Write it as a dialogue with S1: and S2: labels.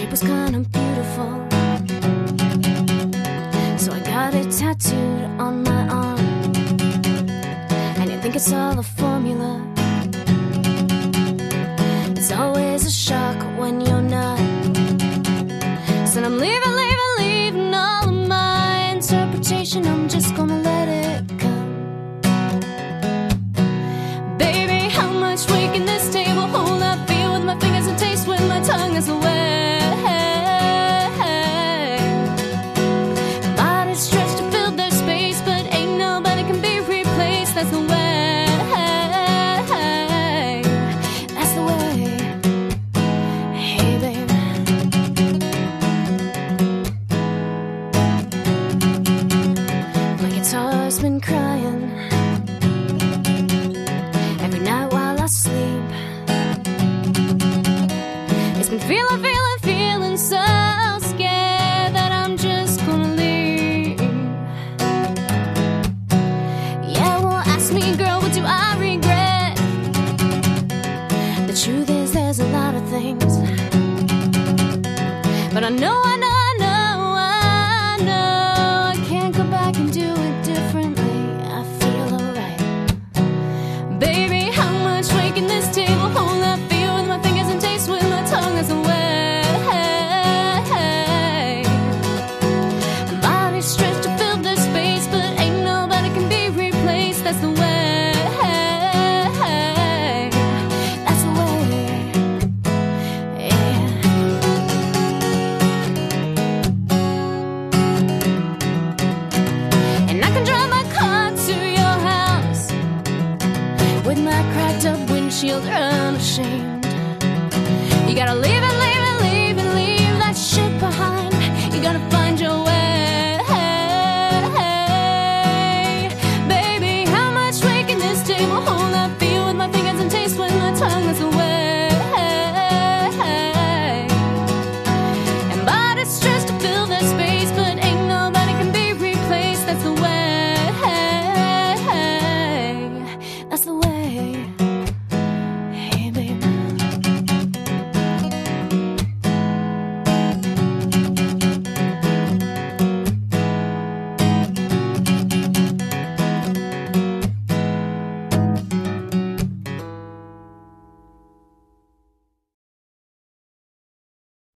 S1: shape was kinda beautiful. So I got it tattooed on my arm. And you think it's all a formula. It's always a shock when you're not. So I'm leaving, leaving, leaving all of my interpretation. I'm just gonna let it come. Baby, how much we can this take? Been feeling, feeling, feeling so scared that I'm just gonna leave. Yeah, well, ask me, girl, what do I regret? The truth is, there's a lot of things. But I know, I know, I know, I know I can't go back and do it windshield unashamed.